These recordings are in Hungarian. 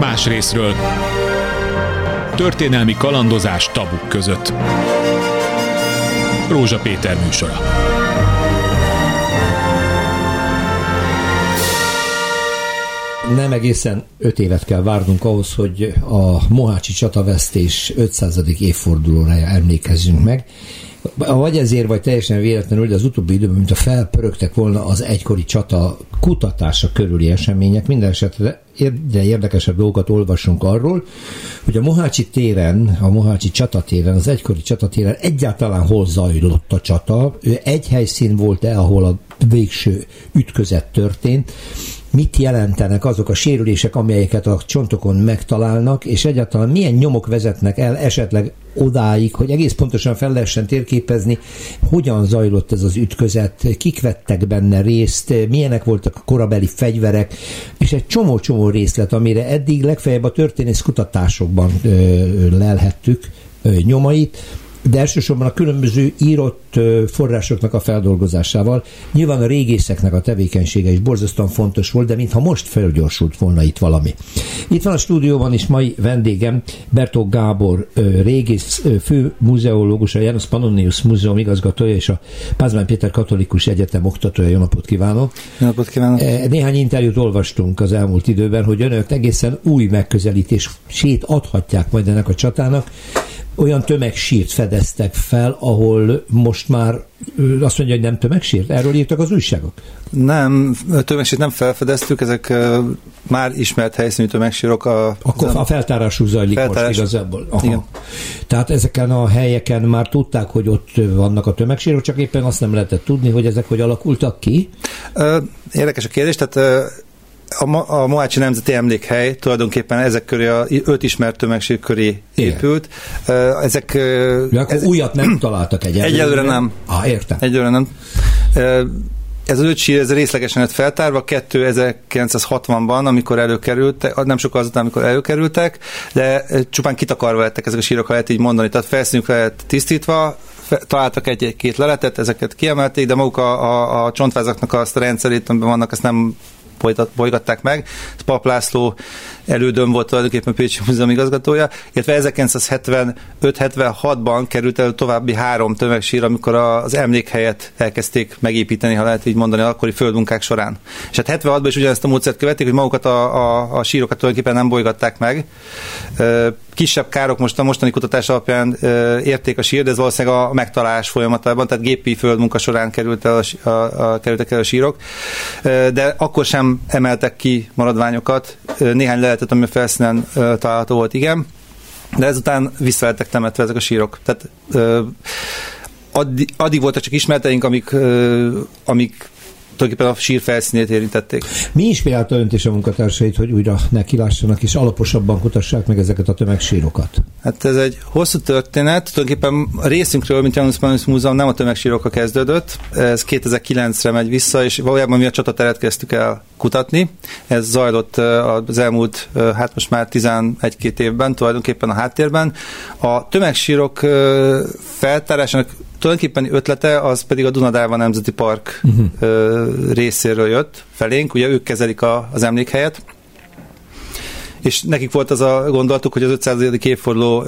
más részről. Történelmi kalandozás tabuk között. Rózsa Péter műsora. nem egészen öt évet kell várnunk ahhoz, hogy a Mohácsi csatavesztés 500. évfordulóra emlékezzünk meg. Vagy ezért, vagy teljesen véletlenül, de az utóbbi időben, mint a felpörögtek volna az egykori csata kutatása körüli események, minden esetre de érdekesebb dolgokat olvasunk arról, hogy a Mohácsi téren, a Mohácsi csatatéren, az egykori csatatéren egyáltalán hol zajlott a csata. Egy helyszín volt-e, ahol a végső ütközet történt, mit jelentenek azok a sérülések, amelyeket a csontokon megtalálnak, és egyáltalán milyen nyomok vezetnek el esetleg odáig, hogy egész pontosan fel lehessen térképezni, hogyan zajlott ez az ütközet, kik vettek benne részt, milyenek voltak a korabeli fegyverek, és egy csomó-csomó részlet, amire eddig legfeljebb a történész kutatásokban lelhettük nyomait, de elsősorban a különböző írott forrásoknak a feldolgozásával. Nyilván a régészeknek a tevékenysége is borzasztóan fontos volt, de mintha most felgyorsult volna itt valami. Itt van a stúdióban is mai vendégem, Bertó Gábor, régész, fő muzeológus, a János Pannonius Múzeum igazgatója és a Pázmány Péter Katolikus Egyetem oktatója. Jó napot kívánok! Jó napot kívánok! Néhány interjút olvastunk az elmúlt időben, hogy önök egészen új megközelítését adhatják majd ennek a csatának, olyan tömegsírt fedeztek fel, ahol most már azt mondja, hogy nem tömegsírt? Erről írtak az újságok? Nem, tömegsírt nem felfedeztük, ezek már ismert helyszínű tömegsírok. A, Akkor a feltárású zajlik feltárás. most igazából. Aha. Igen. Tehát ezeken a helyeken már tudták, hogy ott vannak a tömegsírok, csak éppen azt nem lehetett tudni, hogy ezek hogy alakultak ki? Érdekes a kérdés, tehát a, a Mohácsi Nemzeti Emlékhely tulajdonképpen ezek köré, a öt ismert tömegség köré épült. Igen. Ezek... De akkor ez, újat nem találtak egyelőre? Egyelőre nem. Ah, értem. Egyelőre nem. Ez az öt sír, ez részlegesen lett feltárva 2960-ban, amikor előkerültek, nem sokkal azután, amikor előkerültek, de csupán kitakarva lettek ezek a sírok, ha lehet így mondani. Tehát felszínük lehet tisztítva, találtak egy-két leletet, ezeket kiemelték, de maguk a, a, a csontvázaknak azt a rendszerét, amiben vannak, ezt nem bolygatták meg. Pap László elődöm volt tulajdonképpen Pécsi Múzeum igazgatója, illetve 1975-76-ban került elő további három tömegsír, amikor az emlékhelyet elkezdték megépíteni, ha lehet így mondani, akkori földmunkák során. És hát 76-ban is ugyanezt a módszert követték, hogy magukat a, a, a sírokat tulajdonképpen nem bolygatták meg. Kisebb károk most a mostani kutatás alapján érték a sír, ez valószínűleg a megtalálás folyamatában, tehát gépi földmunka során került el a, a, a, kerültek el a sírok. De akkor sem emeltek ki maradványokat. Néhány lehet lehetett, ami a felszínen található volt, igen. De ezután vissza lettek temetve ezek a sírok. Tehát addig, addig voltak csak ismerteink, amik, amik tulajdonképpen a sír felszínét érintették. Mi inspirálta önt és a munkatársait, hogy újra nekilássanak és alaposabban kutassák meg ezeket a tömegsírokat? Hát ez egy hosszú történet. Tulajdonképpen a részünkről, mint Janus Pannonius Múzeum, nem a tömegsírokkal kezdődött. Ez 2009-re megy vissza, és valójában mi a csatateret kezdtük el kutatni. Ez zajlott az elmúlt, hát most már 11-2 évben, tulajdonképpen a háttérben. A tömegsírok feltárásának tulajdonképpen ötlete az pedig a Dunadárva Nemzeti Park uh-huh. részéről jött felénk, ugye ők kezelik a, az emlékhelyet, és nekik volt az a gondolatuk, hogy az 500. évforduló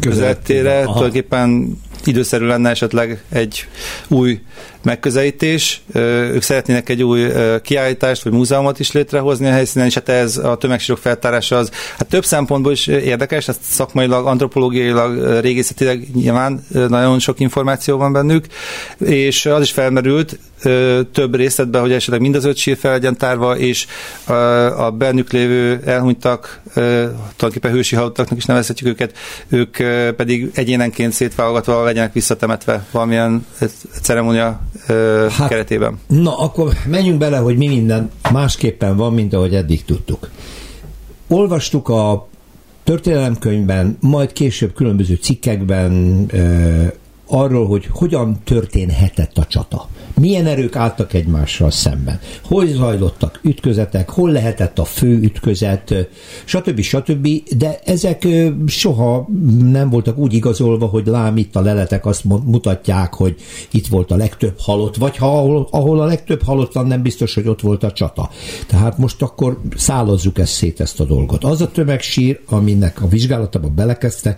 közeltére tulajdonképpen időszerű lenne esetleg egy új megközelítés. Ők szeretnének egy új kiállítást vagy múzeumot is létrehozni a helyszínen, és hát ez a tömegsírok feltárása az hát több szempontból is érdekes, ezt szakmailag, antropológiailag, régészetileg nyilván nagyon sok információ van bennük, és az is felmerült több részletben, hogy esetleg mind az öt sír fel legyen tárva, és a bennük lévő elhunytak, tulajdonképpen hősi halottaknak is nevezhetjük őket, ők pedig egyénenként szétválogatva legyenek visszatemetve valamilyen ceremónia hát, keretében. Na, akkor menjünk bele, hogy mi minden másképpen van, mint ahogy eddig tudtuk. Olvastuk a történelemkönyvben, majd később különböző cikkekben, arról, hogy hogyan történhetett a csata. Milyen erők álltak egymással szemben? Hogy zajlottak ütközetek? Hol lehetett a fő ütközet? Stb. stb. De ezek soha nem voltak úgy igazolva, hogy lám itt a leletek azt mutatják, hogy itt volt a legtöbb halott, vagy ha ahol, ahol a legtöbb halottan nem biztos, hogy ott volt a csata. Tehát most akkor szállazzuk ezt szét ezt a dolgot. Az a tömegsír, aminek a vizsgálatába belekezdte,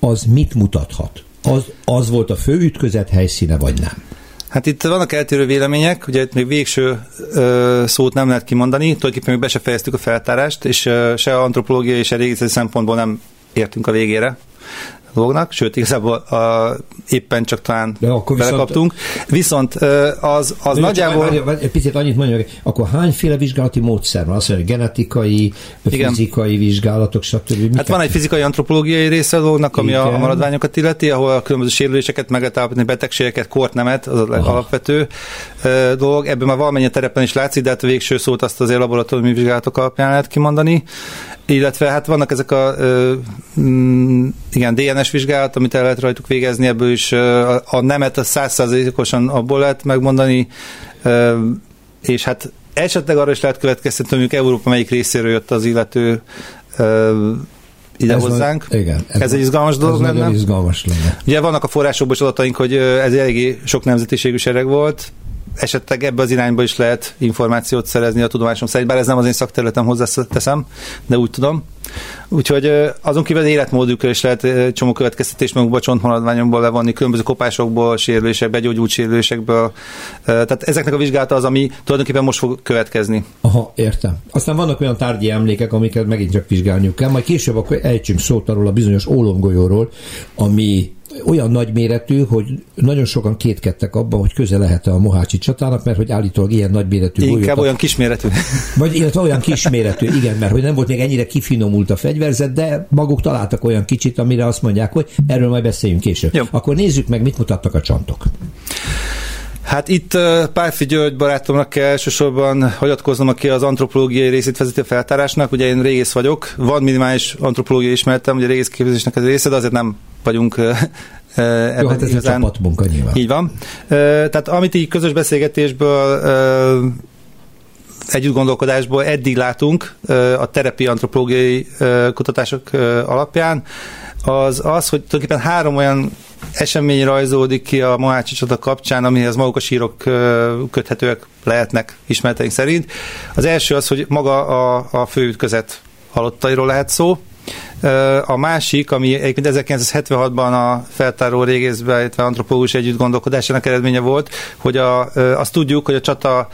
az mit mutathat? Az, az volt a fő ütközet helyszíne, vagy nem? Hát itt vannak eltérő vélemények, ugye itt még végső ö, szót nem lehet kimondani, tulajdonképpen még be se fejeztük a feltárást, és ö, se antropológiai, se régészeti szempontból nem értünk a végére dolognak, sőt, igazából a, éppen csak talán De akkor belekaptunk. Viszont, viszont az, az nagyjából... Várj, várj, egy picit annyit mondjak, akkor hányféle vizsgálati módszer van? Azt mondja, genetikai, Igen. fizikai vizsgálatok, stb. Hát van egy fizikai antropológiai része a dolognak, ami Igen. a maradványokat illeti, ahol a különböző sérüléseket meg lehet állapítani, betegségeket, kortnemet, az az alapvető dolog. Ebből már valamennyi terepen is látszik, de hát a végső szót azt azért laboratóriumi vizsgálatok alapján lehet kimondani. Illetve hát vannak ezek a mm, igen, DNS vizsgálat, amit el lehet rajtuk végezni, ebből is a, a nemet a százszázalékosan abból lehet megmondani, és hát esetleg arra is lehet következtetni, hogy mondjuk Európa melyik részéről jött az illető ide ez hozzánk. Van, igen. Ez, ez egy izgalmas dolog lenne. izgalmas lenne. Ugye vannak a forrásokban is adataink, hogy ez eléggé sok nemzetiségű sereg volt, esetleg ebbe az irányba is lehet információt szerezni a tudomásom szerint, bár ez nem az én szakterületem hozzáteszem, de úgy tudom. Úgyhogy azon kívül az életmódukra is lehet csomó következtetés magukba csontmaradványokból levonni, különböző kopásokból, sérülések, begyógyult sérülésekből. Tehát ezeknek a vizsgálata az, ami tulajdonképpen most fog következni. Aha, értem. Aztán vannak olyan tárgyi emlékek, amiket megint csak vizsgálniuk kell, majd később akkor ejtsünk szót arról a bizonyos ólomgolyóról, ami olyan nagyméretű, hogy nagyon sokan kétkedtek abban, hogy köze lehet a Mohácsi csatának, mert hogy állítólag ilyen nagyméretű Inkább golyót, olyan kisméretű. Vagy illetve olyan kisméretű, igen, mert hogy nem volt még ennyire kifinomult a fegyverzet, de maguk találtak olyan kicsit, amire azt mondják, hogy erről majd beszéljünk később. Jó. Akkor nézzük meg, mit mutattak a csantok. Hát itt Pálfi György barátomnak kell elsősorban hagyatkoznom, aki az antropológiai részét vezeti a feltárásnak. Ugye én régész vagyok, van minimális antropológiai ismertem, ugye régész képzésnek ez része, de azért nem vagyunk ebben Jó, hát ez igazán... a csapatmunka nyilván. Így van. Tehát amit így közös beszélgetésből együtt gondolkodásból eddig látunk a terepi antropológiai kutatások alapján, az az, hogy tulajdonképpen három olyan esemény rajzódik ki a Mohácsi csata kapcsán, amihez maguk a sírok köthetőek lehetnek ismereteink szerint. Az első az, hogy maga a, a főütközet halottairól lehet szó, a másik, ami egyébként 1976-ban a feltáró régészben, illetve antropológus együtt gondolkodásának eredménye volt, hogy a, azt tudjuk, hogy a csata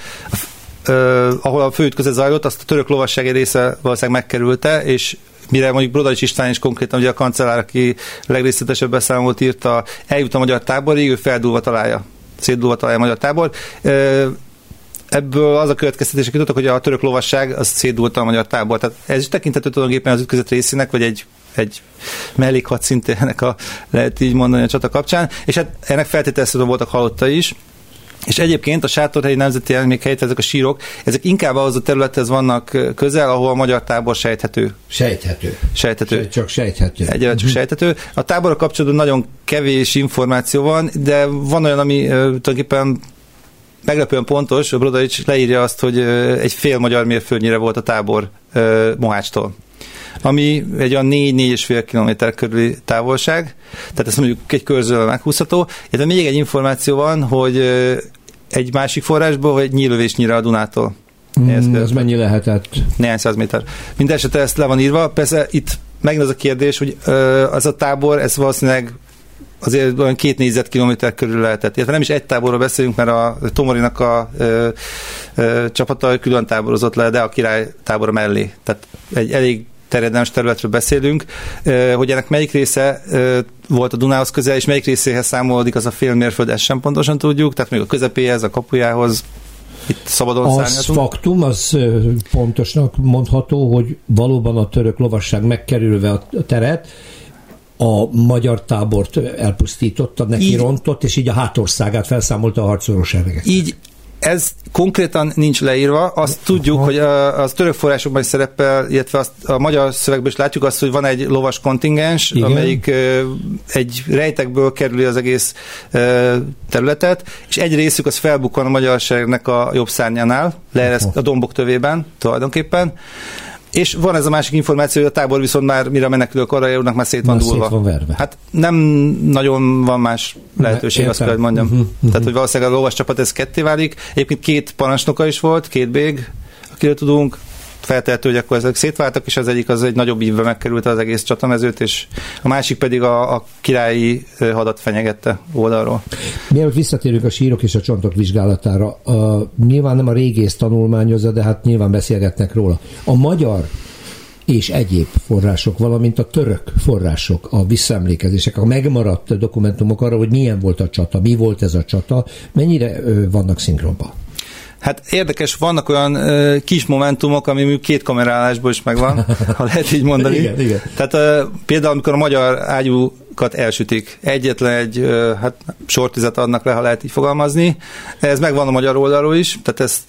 ahol a főütközet zajlott, azt a török lovasság része valószínűleg megkerülte, és mire mondjuk Brodarics István is konkrétan ugye a kancellár, aki legrészletesebb beszámolót írta, eljut a magyar táborig, ő feldúlva találja, szétdúlva találja a magyar tábor. Ebből az a következtetések jutottak, hogy a török lovasság az szétdúlta a magyar tábor. Tehát ez is tekinthető tulajdonképpen az ütközet részének, vagy egy egy mellékhadszintének ennek a, lehet így mondani a csata kapcsán, és hát ennek feltételezhetően voltak halottai is, és egyébként a Sátorhelyi Nemzeti Emlékhelyet, ezek a sírok, ezek inkább ahhoz a területhez vannak közel, ahol a magyar tábor sejthető. Sejthető. Sejthető. Csak sejthető. Egyre csak mhm. sejthető. A táborra kapcsolatban nagyon kevés információ van, de van olyan, ami tulajdonképpen meglepően pontos, a Brodarics leírja azt, hogy egy fél magyar mérföldnyire volt a tábor Mohácstól ami egy olyan 4-4,5 km körüli távolság, tehát ezt mondjuk egy körzővel meghúzható. De még egy információ van, hogy egy másik forrásból, hogy nyílövésnyire a Dunától. Mm, ez mennyi lehetett? Néhány száz méter. Mindenesetre ezt le van írva. Persze itt megint az a kérdés, hogy az a tábor, ez valószínűleg azért olyan két négyzetkilométer körül lehetett. Illetve nem is egy táborról beszélünk, mert a Tomorinak a ö, ö, csapata külön táborozott le, de a király tábora mellé. Tehát egy elég terjedelmes területről beszélünk, hogy ennek melyik része volt a Dunához közel, és melyik részéhez számolódik az a fél mérföld, ezt sem pontosan tudjuk, tehát még a közepéhez, a kapujához, itt szabadon Az szárnyatunk. faktum, az pontosnak mondható, hogy valóban a török lovasság megkerülve a teret, a magyar tábort elpusztította, neki így, rontott, és így a hátországát felszámolta a harcoló sereget. Így ez konkrétan nincs leírva, azt tudjuk, hogy az török forrásokban is szerepel, illetve azt a magyar szövegben is látjuk azt, hogy van egy lovas kontingens, Igen. amelyik egy rejtekből kerüli az egész területet, és egy részük az felbukkan a magyarságnak a jobb szárnyánál, leereszt a dombok tövében tulajdonképpen, és van ez a másik információ, hogy a tábor viszont már mire menekülők arra járnak, már szét van már dúlva. Szét van verve. Hát nem nagyon van más lehetőség, azt kell, hogy mondjam. Uh-huh, uh-huh. Tehát, hogy valószínűleg a lovas csapat ez ketté válik. Egyébként két parancsnoka is volt, két bég, akiről tudunk, feltehető, hogy akkor ezek szétváltak, és az egyik az egy nagyobb ívbe megkerült az egész csatamezőt, és a másik pedig a, a királyi hadat fenyegette oldalról. Mielőtt visszatérünk a sírok és a csontok vizsgálatára, a, nyilván nem a régész tanulmányozza, de hát nyilván beszélgetnek róla. A magyar és egyéb források, valamint a török források, a visszaemlékezések, a megmaradt dokumentumok arra, hogy milyen volt a csata, mi volt ez a csata, mennyire vannak szinkronban? Hát érdekes, vannak olyan ö, kis momentumok, ami mondjuk két kamerálásból is megvan, ha lehet így mondani. igen, igen. Tehát ö, például, amikor a magyar ágyúkat elsütik, egyetlen egy ö, hát, sortizet adnak le, ha lehet így fogalmazni. Ez megvan a magyar oldalról is, tehát ezt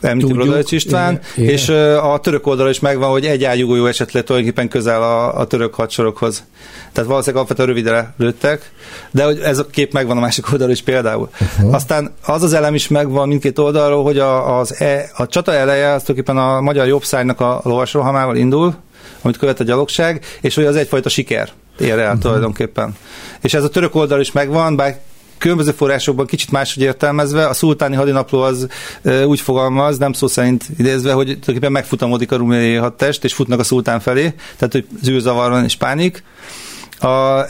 említi Brodolics István, igen, és igen. a török oldalra is megvan, hogy egy ágyugójó esett le tulajdonképpen közel a, a török hadsorokhoz. Tehát valószínűleg alapvetően rövidre lőttek, de hogy ez a kép megvan a másik oldalról is például. Uh-huh. Aztán az az elem is megvan mindkét oldalról, hogy a, az e, a csata eleje az tulajdonképpen a magyar jobbszájnak a lovasrohamával indul, amit követ a gyalogság, és hogy az egyfajta siker ér el uh-huh. tulajdonképpen. És ez a török oldal is megvan, bár különböző forrásokban kicsit máshogy értelmezve, a szultáni hadinapló az úgy fogalmaz, nem szó szerint idézve, hogy tulajdonképpen megfutamodik a ruméliai hadtest, és futnak a szultán felé, tehát hogy zűrzavar van és pánik. A,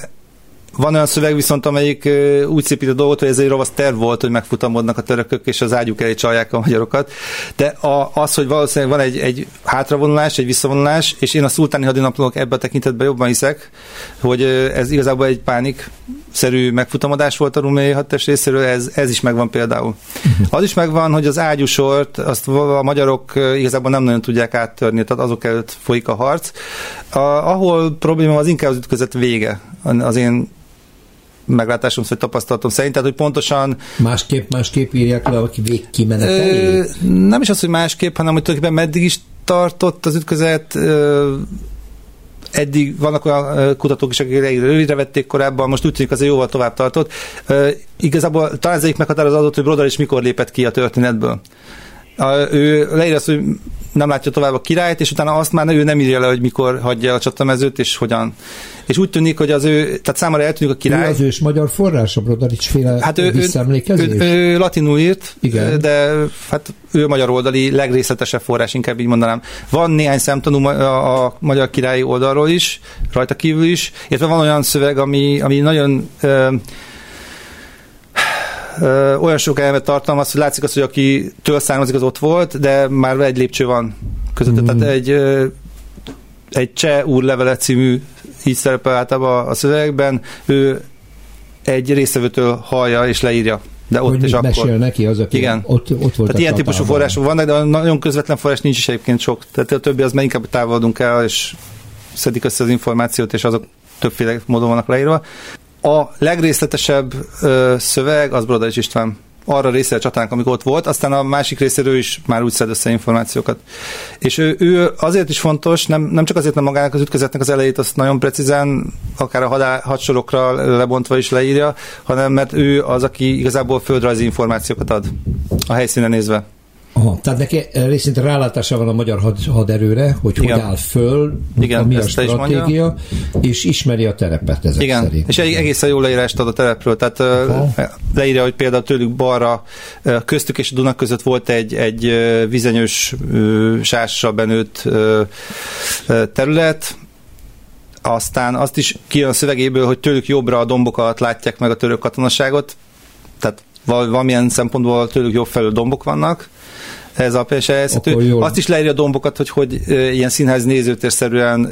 van olyan szöveg viszont, amelyik úgy szépít a dolgot, hogy ez egy ravasz terv volt, hogy megfutamodnak a törökök, és az ágyuk elé csalják a magyarokat. De a, az, hogy valószínűleg van egy, egy hátravonulás, egy visszavonulás, és én a szultáni hadinaplók ebben a tekintetben jobban hiszek, hogy ez igazából egy pánik szerű megfutamodás volt a ruméniai hadtest részéről, ez, ez is megvan például. Az is megvan, hogy az ágyúsort, azt a magyarok igazából nem nagyon tudják áttörni, tehát azok előtt folyik a harc. A, ahol probléma az inkább az ütközet vége. Az én meglátásom vagy tapasztalatom szerint, tehát hogy pontosan... Másképp, másképp írják le, aki végkimenetelé? Nem is az, hogy másképp, hanem hogy tulajdonképpen meddig is tartott az ütközet, ö, eddig vannak olyan kutatók is, akik rövidre vették korábban, most úgy tűnik azért jóval tovább tartott. Uh, igazából talán az egyik meghatározó adott, hogy Brodar is mikor lépett ki a történetből. Uh, ő leírja azt, hogy nem látja tovább a királyt, és utána azt már ő nem írja le, hogy mikor hagyja el a csatamezőt, és hogyan. És úgy tűnik, hogy az ő, tehát számára eltűnik a király. Ő az ős magyar forrás, a Brodarics féle hát ő, visszaemlékezés? Ő, ő, ő, latinul írt, Igen. de hát ő magyar oldali legrészletesebb forrás, inkább így mondanám. Van néhány szemtanú a, a magyar királyi oldalról is, rajta kívül is, illetve van olyan szöveg, ami, ami nagyon ö, olyan sok elmet tartalmaz, hogy látszik az, hogy aki től származik, az ott volt, de már egy lépcső van között. Mm. Tehát egy, ö, egy Cseh úrlevele című, így szerepel általában a szövegben, ő egy részevőtől hallja és leírja. De ott hogy és akkor. mesél neki az, aki Igen. ott, ott volt Tehát ilyen típusú források vannak, de nagyon közvetlen forrás nincs is egyébként sok. Tehát a többi az már inkább távolodunk el, és szedik össze az információt, és azok többféle módon vannak leírva. A legrészletesebb ö, szöveg az Brodai István arra része a csatának, amikor ott volt, aztán a másik részéről is már úgy szed össze információkat. És ő, ő azért is fontos, nem, nem csak azért, mert magának az ütközetnek az elejét azt nagyon precízen, akár a hadá, hadsorokra lebontva is leírja, hanem mert ő az, aki igazából földrajzi információkat ad a helyszínen nézve. Aha, tehát neki részint rálátása van a magyar had, haderőre, hogy Igen. hogy áll föl, Igen, mi a stratégia, és ismeri a terepet ezek Igen, szerint. és egy egészen jó leírást ad a terepről, tehát Aha. leírja, hogy például tőlük balra, köztük és a Dunak között volt egy, egy vizenyős sásra benőtt terület, aztán azt is kijön a szövegéből, hogy tőlük jobbra a dombok alatt látják meg a török katonaságot, tehát valamilyen szempontból tőlük jobb felül dombok vannak, ez a helyezhető. Azt is leírja a dombokat, hogy hogy ilyen színház nézőtérszerűen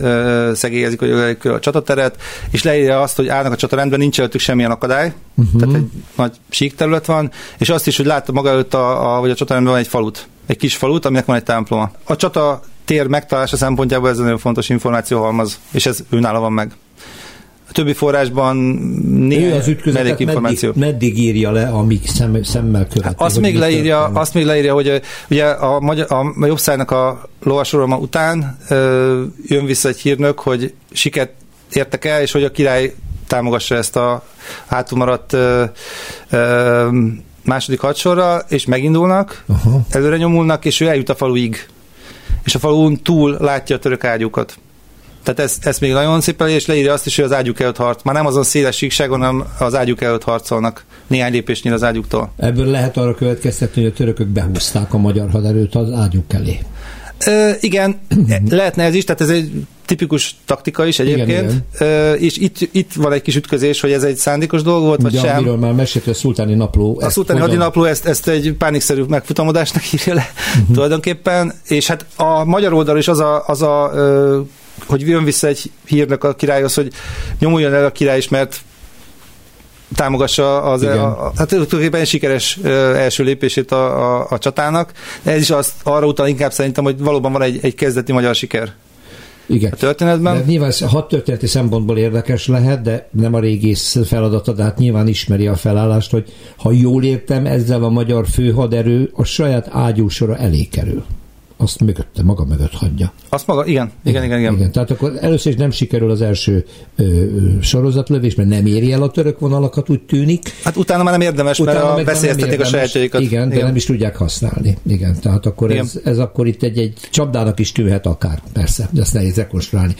szegélyezik hogy a csatateret, és leírja azt, hogy állnak a csatarendben, nincs előttük semmilyen akadály, uh-huh. tehát egy nagy sík terület van, és azt is, hogy látta maga előtt, a, a, hogy a csatarendben van egy falut, egy kis falut, aminek van egy temploma. A csata tér megtalálása szempontjából ez nagyon fontos információ halmaz, és ez őnála van meg. A többi forrásban néhány az ütközetet mellékinformáció. meddig, meddig írja le, amíg szem, szemmel követi. Hát azt még, leírja, történik. azt még leírja, hogy ugye a, magyar, a jobb szájnak a lovasorolma után ö, jön vissza egy hírnök, hogy sikert értek el, és hogy a király támogassa ezt a hátul maradt ö, ö, második hadsorra, és megindulnak, Aha. előre nyomulnak, és ő eljut a faluig. És a falun túl látja a török ágyukat. Tehát ezt, ezt még nagyon szépen és leírja azt is, hogy az ágyuk előtt harc. Már nem azon széles síkságon, hanem az ágyuk előtt harcolnak. Néhány lépésnyire az ágyuktól. Ebből lehet arra következtetni, hogy a törökök behúzták a magyar haderőt az ágyuk elé. Ö, igen, lehetne ez is, tehát ez egy tipikus taktika is egyébként, Igen, Ö, és itt, itt van egy kis ütközés, hogy ez egy szándékos dolog volt, vagy Ugye, sem. amiről már mesélt, a szultáni napló. A szultáni hogyan- hadinapló ezt, ezt egy pánikszerű megfutamodásnak írja le uh-huh. tulajdonképpen, és hát a magyar oldalon is az a, az a ö, hogy jön vissza egy hírnök a királyhoz, hogy nyomuljon el a király is, mert támogassa az, Igen. a, a, hát tulajdonképpen sikeres ö, első lépését a, a, a csatának. Ez is azt arra utal inkább szerintem, hogy valóban van egy, egy kezdeti magyar siker Igen. a történetben. De nyilván ez hadtörténeti szempontból érdekes lehet, de nem a régész feladata, de hát nyilván ismeri a felállást, hogy ha jól értem, ezzel a magyar főhaderő a saját ágyúsora elé kerül. Azt mögötte, maga mögött hagyja. Azt maga, igen, igen, igen, igen. igen. Tehát akkor először is nem sikerül az első ö, ö, sorozatlövés, mert nem éri el a török vonalakat, úgy tűnik. Hát utána már nem érdemes, mert Utána a már nem veszélyeztetik a érdemes. sajátjaikat. Igen, de nem is tudják használni. Igen, tehát akkor Igen. ez, ez akkor itt egy, egy csapdának is tűnhet akár, persze, de ezt nehéz rekonstruálni.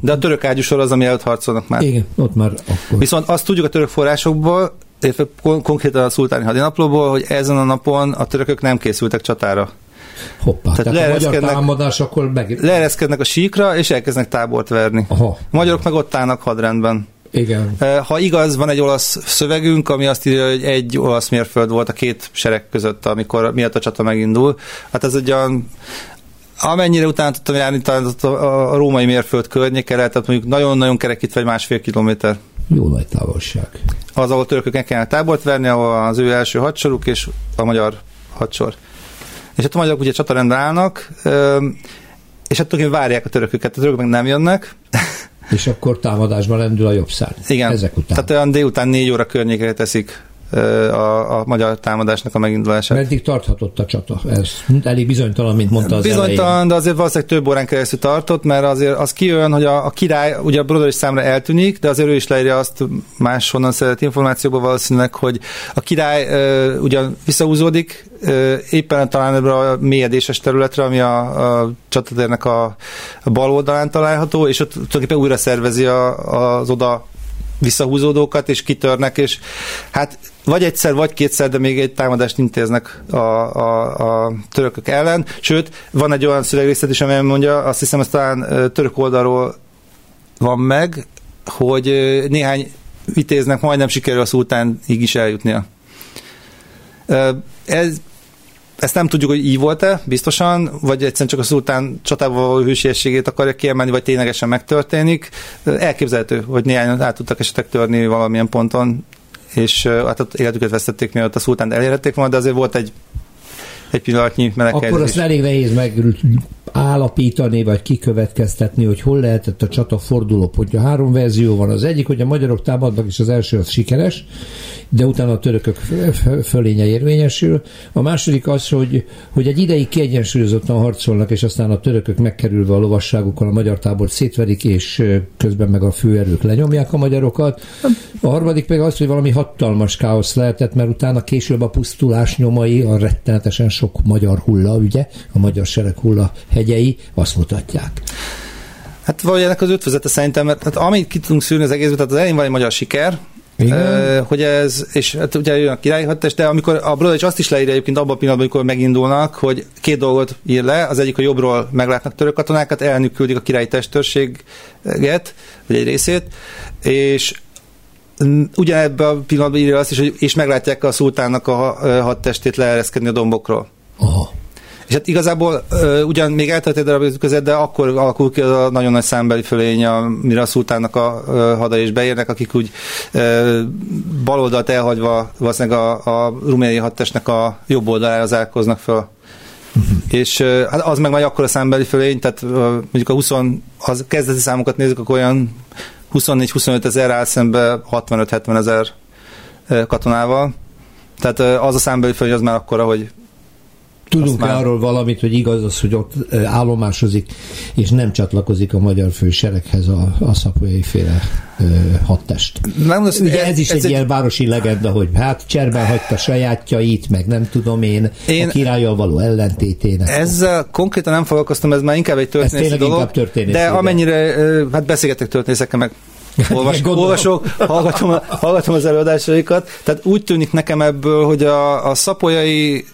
De a török ágyúsor az, ami előtt harcolnak már. Igen, ott már akkor. Viszont azt tudjuk a török forrásokból, illetve kon- konkrétan a szultáni hadinaplóból, hogy ezen a napon a törökök nem készültek csatára. Hoppá, Tehát tehát, a támadás akkor meg... Leereszkednek a síkra, és elkezdenek tábort verni. Aha, magyarok meg ott állnak hadrendben. igen. Eh, Ha igaz, van egy olasz szövegünk, ami azt írja, hogy egy olasz mérföld volt a két sereg között, amikor miatt a csata megindul. Hát ez egy olyan Amennyire utána tudtam járni, talán a római mérföld környéke lehet, tehát mondjuk nagyon-nagyon kerekítve egy másfél kilométer. Jó nagy távolság. Az, ahol törököknek kellene tábort verni, ahol az ő első hadsoruk és a magyar hadsor. És hát a magyarok ugye csatarendben állnak, és hát tulajdonképpen várják a törököket, a törökök meg nem jönnek. És akkor támadásban lendül a jobb szár. Igen, Ezek után. tehát olyan délután négy óra környékére teszik a, a magyar támadásnak a megindulását. Meddig tarthatott a csata? Ez elég bizonytalan, mint mondta az elején. Bizonytalan, de azért valószínűleg több órán keresztül tartott, mert azért az kijön, hogy a, a király, ugye a Brodor számra eltűnik, de azért ő is leírja azt máshonnan szedett információból valószínűleg, hogy a király ö, ugyan visszahúzódik, ö, éppen talán ebbre a mélyedéses területre, ami a, a csatatérnek a, a bal oldalán található, és ott tulajdonképpen újra szervezi a, az oda visszahúzódókat, és kitörnek, és hát vagy egyszer, vagy kétszer, de még egy támadást intéznek a, a, a törökök ellen. Sőt, van egy olyan szövegrészlet is, amely mondja, azt hiszem, ez talán török oldalról van meg, hogy néhány vitéznek majdnem sikerül a szultánig is eljutnia. Ez, ezt nem tudjuk, hogy így volt-e, biztosan, vagy egyszerűen csak a szultán csatával való hűségességét akarja kiemelni, vagy ténylegesen megtörténik. Elképzelhető, hogy néhányan át tudtak esetleg törni valamilyen ponton, és hát életüket vesztették, mielőtt a szultánt elérhették volna, de azért volt egy, egy pillanatnyi Akkor meneghelyzet azt elég nehéz megállapítani, vagy kikövetkeztetni, hogy hol lehetett a csata fordulópontja. Három verzió van. Az egyik, hogy a magyarok támadnak, és az első az sikeres, de utána a törökök fölénye érvényesül. A második az, hogy, hogy egy ideig kiegyensúlyozottan harcolnak, és aztán a törökök megkerülve a lovasságukkal a magyar tábort szétverik, és közben meg a főerők lenyomják a magyarokat. A harmadik pedig az, hogy valami hatalmas káosz lehetett, mert utána később a pusztulás nyomai, a rettenetesen sok magyar hulla, ugye, a magyar sereg hulla hegyei azt mutatják. Hát valahogy ennek az ötvözete szerintem, mert hát amit ki tudunk szűrni az egészből, tehát az elején van egy magyar siker, Igen. Hogy ez, és hát ugye jön a királyi hadtest, de amikor a Brodovics azt is leírja egyébként abban a pillanatban, amikor megindulnak, hogy két dolgot ír le, az egyik, hogy jobbról meglátnak török katonákat, ellenük küldik a királyi testőrséget, vagy egy részét, és ugyanebben a pillanatban írja azt is, hogy és meglátják a szultánnak a ha- ö, hadtestét leereszkedni a dombokról. Aha. És hát igazából ugyan még eltelt egy darab között, de akkor alakul ki az a nagyon nagy számbeli fölény, amire a szultánnak a ö, hadai is beérnek, akik úgy ö, baloldalt elhagyva valószínűleg a, a ruméniai hadtestnek a jobb oldalára zárkoznak föl. És ö, hát az meg majd akkor a számbeli fölény, tehát mondjuk a 20, az kezdeti számokat nézzük, akkor olyan 24-25 ezer áll szembe 65-70 ezer katonával. Tehát az a számbeli hogy az már akkora, hogy Tudunk már... arról valamit, hogy igaz az, hogy ott állomásozik, és nem csatlakozik a magyar fősereghez a, a szapolyai féle ö, hadtest. Nem, az, Ugye ez, ez is ez egy, egy ilyen városi legenda, hogy hát cserben hagyta sajátjait, meg nem tudom én, én a királlyal való ellentétének. Ezzel konkrétan nem foglalkoztam, ez már inkább egy történész dolog. Történész de amennyire, hát beszélgetek történészekkel, meg Olvas, olvasok, hallgatom, hallgatom az előadásaikat. Tehát úgy tűnik nekem ebből, hogy a, a szapolyai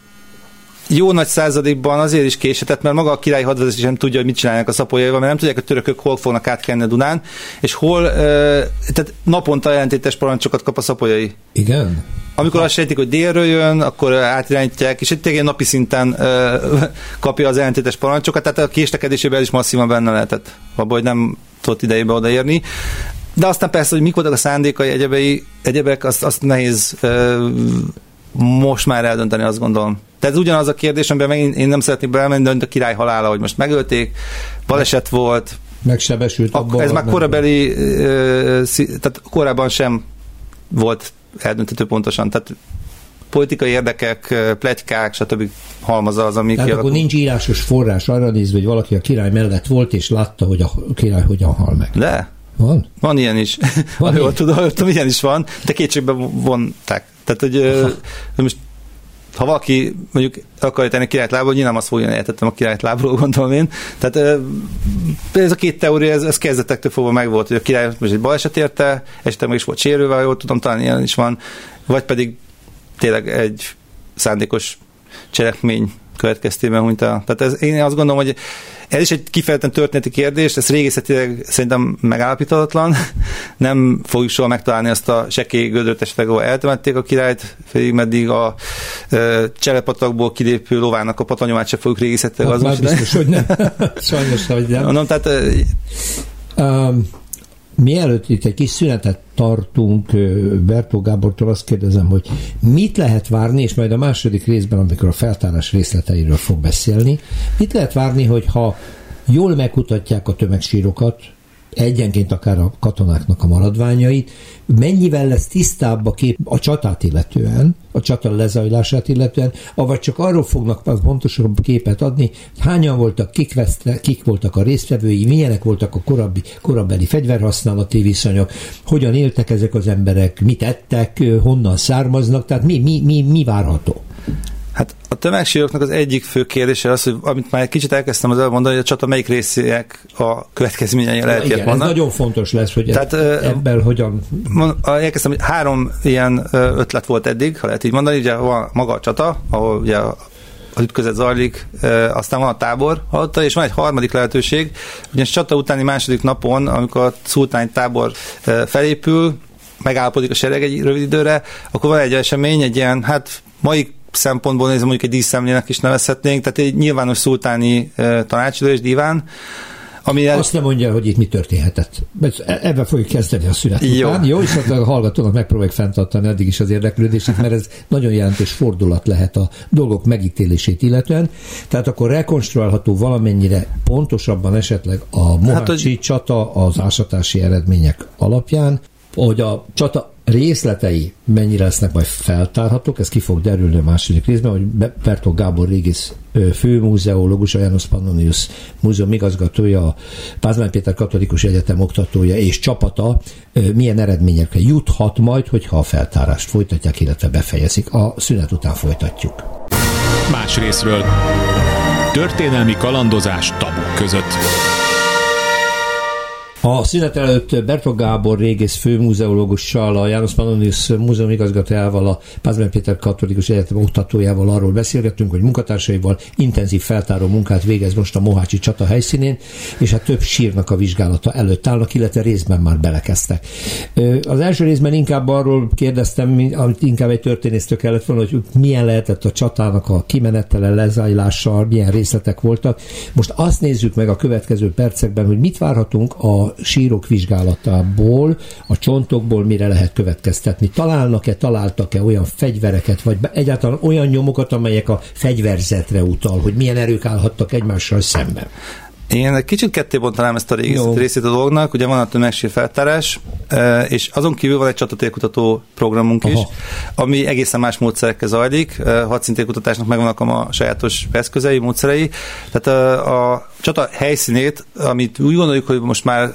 jó nagy századékban azért is késetett, mert maga a királyi hadvezetés sem tudja, hogy mit csinálnak a szapolyaival, mert nem tudják, hogy a törökök hol fognak átkelni a Dunán, és hol, tehát naponta ellentétes parancsokat kap a szapolyai. Igen? Amikor azt sejtik, hogy délről jön, akkor átirányítják, és tényleg napi szinten uh, kapja az ellentétes parancsokat, tehát a késlekedésében is masszívan benne lehetett, abban, hogy nem tudott idejébe odaérni. De aztán persze, hogy mik voltak a szándékai, egyebei, egyebek, azt, azt nehéz uh, most már eldönteni, azt gondolom. Tehát ez ugyanaz a kérdés, amiben megint én nem szeretnék belemenni, de a király halála, hogy most megölték, baleset volt. Megsebesült. Abban ez már korabeli, tehát korábban sem volt eldöntető pontosan. Tehát politikai érdekek, pletykák, stb. halmaza az, ami Tehát akkor nincs írásos forrás arra nézve, hogy valaki a király mellett volt, és látta, hogy a király hogyan hal meg. De. Van? Van ilyen is. Van jól tudom, tudom, ilyen is van, de kétségbe vonták. Tehát, hogy, hogy most ha valaki mondjuk akarja tenni királyt lábról, nyilván azt fogja értettem a királyt lábról, gondolom én. Tehát ez a két teória, ez, ez kezdetektől fogva megvolt, hogy a király most egy baleset érte, esetleg meg is volt sérülve, jól tudom, talán ilyen is van, vagy pedig tényleg egy szándékos cselekmény következtében hunyta. Tehát ez, én azt gondolom, hogy ez is egy kifejezetten történeti kérdés, ez régészetileg szerintem megállapíthatatlan. Nem fogjuk soha megtalálni azt a sekély gödröt esetleg, ahol eltemették a királyt, félig meddig a e, cselepatakból kilépő lovának a patanyomát se fogjuk régészetileg hát azonosítani. biztos, hogy nem. Sajnos, hogy nem. Mondom, tehát, um, Mielőtt itt egy kis szünetet tartunk, Bertó Gábortól azt kérdezem, hogy mit lehet várni, és majd a második részben, amikor a feltárás részleteiről fog beszélni, mit lehet várni, hogy ha jól megkutatják a tömegsírokat, egyenként akár a katonáknak a maradványait, mennyivel lesz tisztább a kép a csatát illetően, a csata lezajlását illetően, avagy csak arról fognak pontosabb képet adni, hányan voltak, kik, veszte, kik voltak a résztvevői, milyenek voltak a korábbi, korábbi fegyverhasználati viszonyok, hogyan éltek ezek az emberek, mit ettek, honnan származnak, tehát mi, mi, mi, mi várható? Hát a tömegsíroknak az egyik fő kérdése az, hogy amit már egy kicsit elkezdtem az elmondani, hogy a csata melyik részének a következményei lehet Igen, vannak. ez nagyon fontos lesz, hogy Tehát, ebben hogyan... Elkezdtem, hogy három ilyen ötlet volt eddig, ha lehet így mondani, ugye van maga a csata, ahol ugye az ütközet zajlik, aztán van a tábor alatta, és van egy harmadik lehetőség, ugyanis csata utáni második napon, amikor a szultáni tábor felépül, megállapodik a sereg egy rövid időre, akkor van egy esemény, egy ilyen, hát mai szempontból nézve mondjuk egy díszemlének is nevezhetnénk, tehát egy nyilvános szultáni tanácsadó diván, ami el... Azt nem mondja, hogy itt mi történhetett. E- ebben fogjuk kezdeni a szünet Jó. után. Jó, és hát a hallgatónak megpróbáljuk fenntartani eddig is az érdeklődését, mert ez nagyon jelentős fordulat lehet a dolgok megítélését illetően. Tehát akkor rekonstruálható valamennyire pontosabban esetleg a Mohácsi hát, hogy... csata az ásatási eredmények alapján, hogy a csata részletei mennyire lesznek majd feltárhatók, ez ki fog derülni a második részben, hogy Bertol Gábor régész főmúzeológus, a Janos Pannonius múzeum igazgatója, a Pázmány Péter Katolikus Egyetem oktatója és csapata milyen eredményekre juthat majd, hogyha a feltárást folytatják, illetve befejezik. A szünet után folytatjuk. Más részről történelmi kalandozás tabuk között. A szünet előtt Bertog Gábor régész főmúzeológussal, a János Pannonius múzeum igazgatójával, a Pázmány Péter Katolikus Egyetem oktatójával arról beszélgettünk, hogy munkatársaival intenzív feltáró munkát végez most a Mohácsi csata helyszínén, és hát több sírnak a vizsgálata előtt állnak, illetve részben már belekezdtek. Az első részben inkább arról kérdeztem, amit inkább egy történésztől kellett volna, hogy milyen lehetett a csatának a kimenetele, lezajlással, milyen részletek voltak. Most azt nézzük meg a következő percekben, hogy mit várhatunk a sírok vizsgálatából, a csontokból mire lehet következtetni? Találnak-e, találtak-e olyan fegyvereket, vagy egyáltalán olyan nyomokat, amelyek a fegyverzetre utal, hogy milyen erők állhattak egymással szemben? Én egy kicsit ketté bontanám ezt a részét, részét a dolognak, ugye van a tömegsír feltárás, és azon kívül van egy csatatérkutató programunk Aha. is, ami egészen más módszerekkel zajlik, hadszintérkutatásnak megvannak a sajátos eszközei, módszerei, tehát a, a csata helyszínét, amit úgy gondoljuk, hogy most már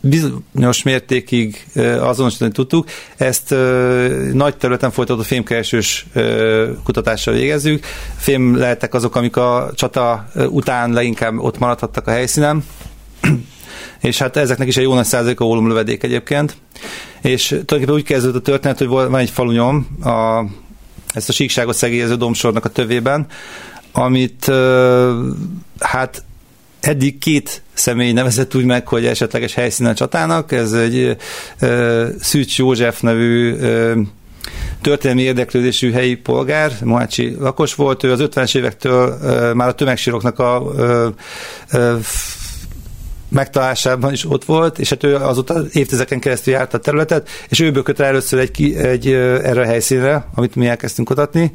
bizonyos mértékig azonosítani tudtuk. Ezt nagy területen folytatott fémkeresős kutatással végezzük. Fém lehettek azok, amik a csata után leginkább ott maradhattak a helyszínen és hát ezeknek is egy jó nagy százaléka ólomlövedék egyébként. És tulajdonképpen úgy kezdődött a történet, hogy van egy falunyom, a, ezt a síkságot szegélyező domsornak a tövében, amit hát eddig két személy nevezett úgy meg, hogy esetleges helyszínen csatának. Ez egy uh, Szűcs József nevű uh, történelmi érdeklődésű helyi polgár, Mohácsi lakos volt, ő az 50-es évektől uh, már a tömegsíroknak a uh, uh, megtalálásában is ott volt, és hát ő azóta évtizedeken keresztül járt a területet, és ő bökött rá először egy, egy erre a helyszínre, amit mi elkezdtünk kutatni.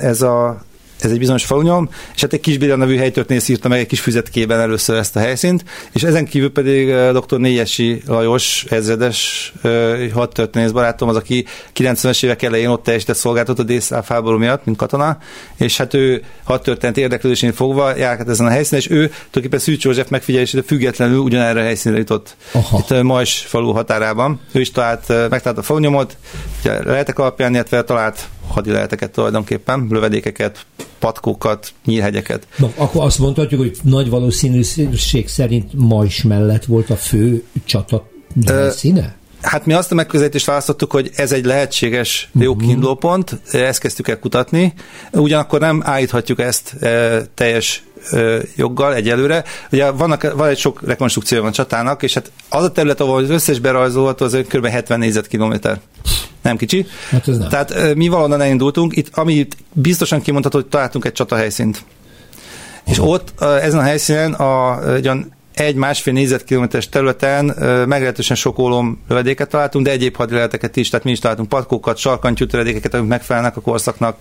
Ez a ez egy bizonyos falunyom, és hát egy kis Béla nevű helytörténész írta meg egy kis füzetkében először ezt a helyszínt, és ezen kívül pedig dr. Négyesi Lajos, ezredes hadtörténész barátom, az, aki 90-es évek elején ott teljesített szolgáltatott a délszláv háború miatt, mint katona, és hát ő hadtörténet érdeklődésén fogva járkat ezen a helyszínen, és ő tulajdonképpen Szűcs József megfigyelésére függetlenül ugyanerre a helyszínre jutott. Aha. Itt eh, Majs falu határában. Ő is talált, megtalált a falunyomot, lehetek alapján, illetve talált hadileheteket tulajdonképpen, lövedékeket, patkókat, nyírhegyeket. Na, akkor azt mondhatjuk, hogy nagy valószínűség szerint ma is mellett volt a fő csata helyszíne? Hát mi azt a megközelítést választottuk, hogy ez egy lehetséges jó uh-huh. kiindulópont, ezt kezdtük el kutatni, ugyanakkor nem állíthatjuk ezt e, teljes e, joggal egyelőre. Ugye vannak, van egy sok rekonstrukció van csatának, és hát az a terület, ahol az összes berajzolható, az kb. 70 négyzetkilométer nem kicsi. Hát ez nem. Tehát mi valahonnan elindultunk, itt, amit biztosan kimondható, hogy találtunk egy csatahelyszínt. Aha. És ott ezen a helyszínen a, olyan egy-másfél négyzetkilométeres területen meglehetősen sok ólom lövedéket találtunk, de egyéb hadilleteket is, tehát mi is találtunk patkókat, sarkantyútöredékeket, amik megfelelnek a korszaknak,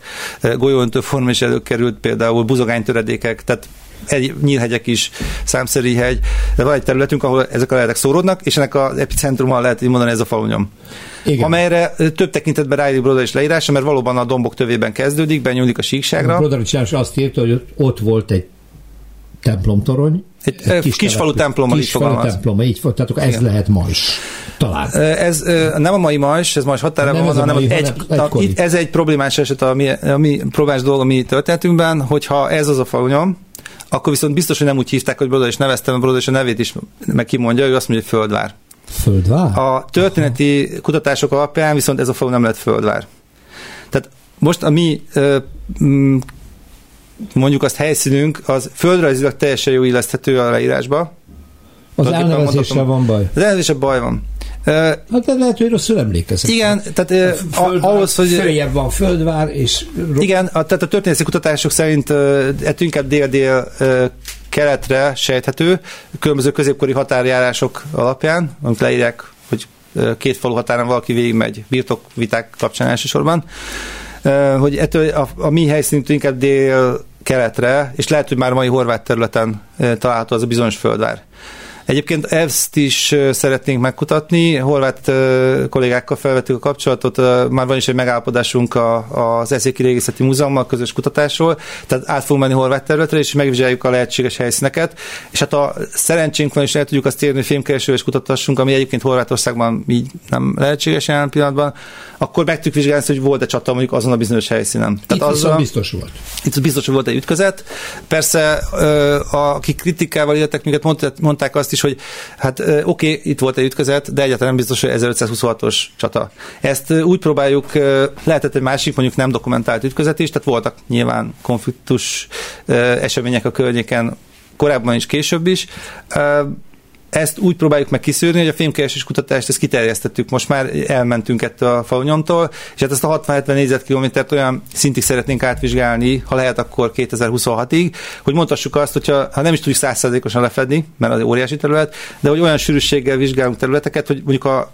golyóöntő forma is előkerült, például buzogánytöredékek, tehát egy nyílhegyek is, számszerű hegy, de van egy területünk, ahol ezek a leletek szóródnak, és ennek az epicentruma lehet így mondani ez a falunyom. Igen. amelyre több tekintetben ráírjuk Brodar is leírása, mert valóban a dombok tövében kezdődik, benyúlik a síkságra. Brodar is azt írta, hogy ott volt egy templomtorony, egy, egy kis, kis falu templom, kis falu templom, így fog, tehát ez Igen. lehet ma is. Talán. Ez nem a mai ma is, ez most határában van, hanem mai, egy, hanem ez egy problémás eset a mi, a mi problémás dolog a mi történetünkben, hogyha ez az a falunyom, akkor viszont biztos, hogy nem úgy hívták, hogy Brodor, és neveztem a Brodor, és a nevét is meg kimondja, ő azt mondja, hogy Földvár. Földvár? A történeti Aha. kutatások alapján viszont ez a falu nem lett Földvár. Tehát most a mi mondjuk azt helyszínünk, az földrajzilag teljesen jó illeszthető a leírásba. Az elnevezéssel van baj. Az elnevezéssel baj van. Hát de lehet, hogy rosszul emlékezek. Igen, tehát földvár, ahhoz, hogy... Följebb van földvár, és... Igen, a, tehát a történészeti kutatások szerint ettől inkább dél-dél keletre sejthető, különböző középkori határjárások alapján, amit leírják, hogy két falu határon valaki végigmegy, birtokviták kapcsán elsősorban, hogy ettől a, a mi helyszínünk inkább dél keletre, és lehet, hogy már mai horvát területen található az a bizonyos földvár. Egyébként ezt is szeretnénk megkutatni. Horvát kollégákkal felvettük a kapcsolatot, már van is egy megállapodásunk az Eszéki Régészeti Múzeummal közös kutatásról, tehát át fogunk menni horvát területre, és megvizsgáljuk a lehetséges helyszíneket. És hát a szerencsénk van, és el tudjuk azt érni, hogy filmkereső és kutatássunk, ami egyébként Horvátországban így nem lehetséges jelen pillanatban, akkor meg tudjuk vizsgálni, hogy volt-e csata mondjuk azon a bizonyos helyszínen. Tehát Itt az biztos volt. Itt biztos volt egy ütközet. Persze, akik kritikával illetek minket, mondták azt is, is, hogy hát oké, okay, itt volt egy ütközet, de egyáltalán nem biztos, hogy 1526-os csata. Ezt úgy próbáljuk, lehetett egy másik, mondjuk nem dokumentált ütközet is, tehát voltak nyilván konfliktus események a környéken korábban is, később is ezt úgy próbáljuk meg kiszűrni, hogy a fémkeresés kutatást ezt kiterjesztettük, most már elmentünk ettől a falunyomtól, és hát ezt a 60-70 négyzetkilométert olyan szintig szeretnénk átvizsgálni, ha lehet, akkor 2026-ig, hogy mondhassuk azt, hogyha ha nem is tudjuk százszerzékosan lefedni, mert az óriási terület, de hogy olyan sűrűséggel vizsgálunk területeket, hogy mondjuk a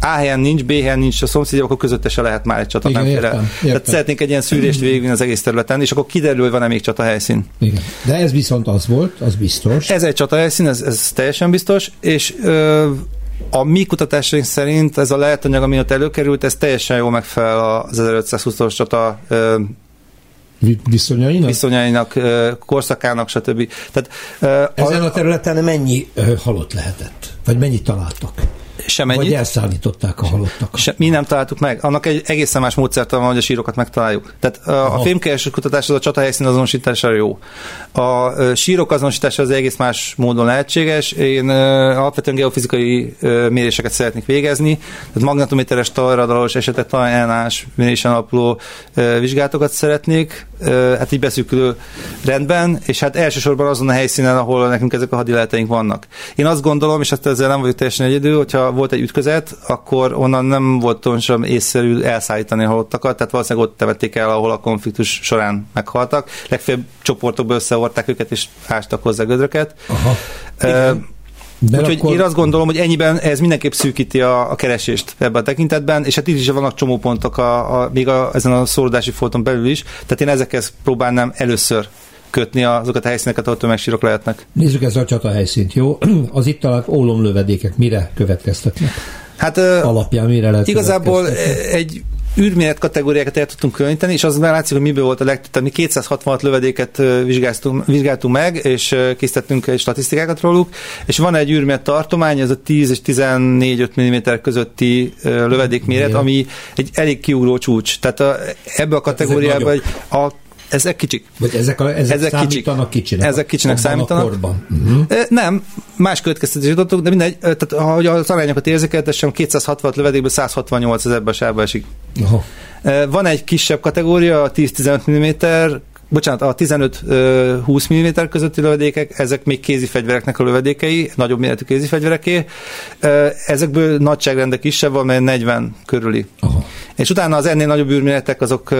A helyen nincs, B helyen nincs, a szomszédja, akkor közötte se lehet már egy csata, Igen, nem értem, értem. Tehát szeretnénk egy ilyen szűrést végigvinni az egész területen, és akkor kiderül, hogy van-e még csata helyszín. Igen. De ez viszont az volt, az biztos. Ez egy csata helyszín, ez, ez teljesen biztos, és ö, a mi kutatásaink szerint ez a lehetanyag, ami ott előkerült, ez teljesen jól megfelel az 1520-os csata ö, Vi- Viszonyainak? viszonyainak, korszakának, stb. Tehát Ezen a területen mennyi halott lehetett? Vagy mennyit találtak? Semennyit. Vagy elszállították a halottakat? Se, mi nem találtuk meg. Annak egy egészen más módszertan van, hogy a sírokat megtaláljuk. Tehát a, a Aha. fémkereső kutatás az a csatahelyszín azonosítására jó. A sírok azonosítása az egész más módon lehetséges. Én alapvetően geofizikai méréseket szeretnék végezni, tehát magnetométeres talajradalos esetek talajánás mérésen alapuló vizsgálatokat szeretnék, hát így beszűkülő rendben, és hát elsősorban azon a helyszínen, ahol nekünk ezek a hadileleteink vannak. Én azt gondolom, és hát ezzel nem vagyok teljesen egyedül, hogyha volt egy ütközet, akkor onnan nem volt sem észszerű elszállítani a halottakat, tehát valószínűleg ott temették el, ahol a konfliktus során meghaltak. Legfőbb csoportokba összehordták őket, és ástak hozzá gödröket. Aha. De Úgyhogy akkor... én azt gondolom, hogy ennyiben ez mindenképp szűkíti a, a keresést ebben a tekintetben, és hát itt is vannak csomópontok a, a, még a, ezen a szorodási folton belül is, tehát én ezekhez próbálnám először kötni azokat a helyszíneket, ahol tömegsírok lehetnek. Nézzük ezt a csata helyszínt, jó? Az itt talált ólomlövedékek mire következtetnek? Hát Alapján mire lehet igazából egy űrméret kategóriákat el tudtunk különíteni, és az már látszik, hogy miből volt a legtöbb. Tehát mi 266 lövedéket vizsgáltunk, vizsgáltunk meg, és készítettünk egy statisztikákat róluk, és van egy űrméret tartomány, ez a 10 és 14-5 mm közötti lövedékméret, ami egy elég kiugró csúcs. Tehát a, ebbe a kategóriába a, ezek kicsik. Vagy ezek, a, ezek, ezek számítanak kicsik. kicsinek? Ezek kicsinek abban számítanak. A korban. Uh-huh. Ö, Nem, más következtetés jutottunk, de mindegy, tehát ahogy az arányokat érzékeltessem, 260 lövedékből 168 az ebbe a sávba esik. Aha. Van egy kisebb kategória, a 10-15 mm, bocsánat, a 15-20 mm közötti lövedékek, ezek még kézi fegyvereknek a lövedékei, nagyobb méretű kézi fegyvereké. Ezekből nagyságrende kisebb van, mert 40 körüli. Aha. És utána az ennél nagyobb űrméretek azok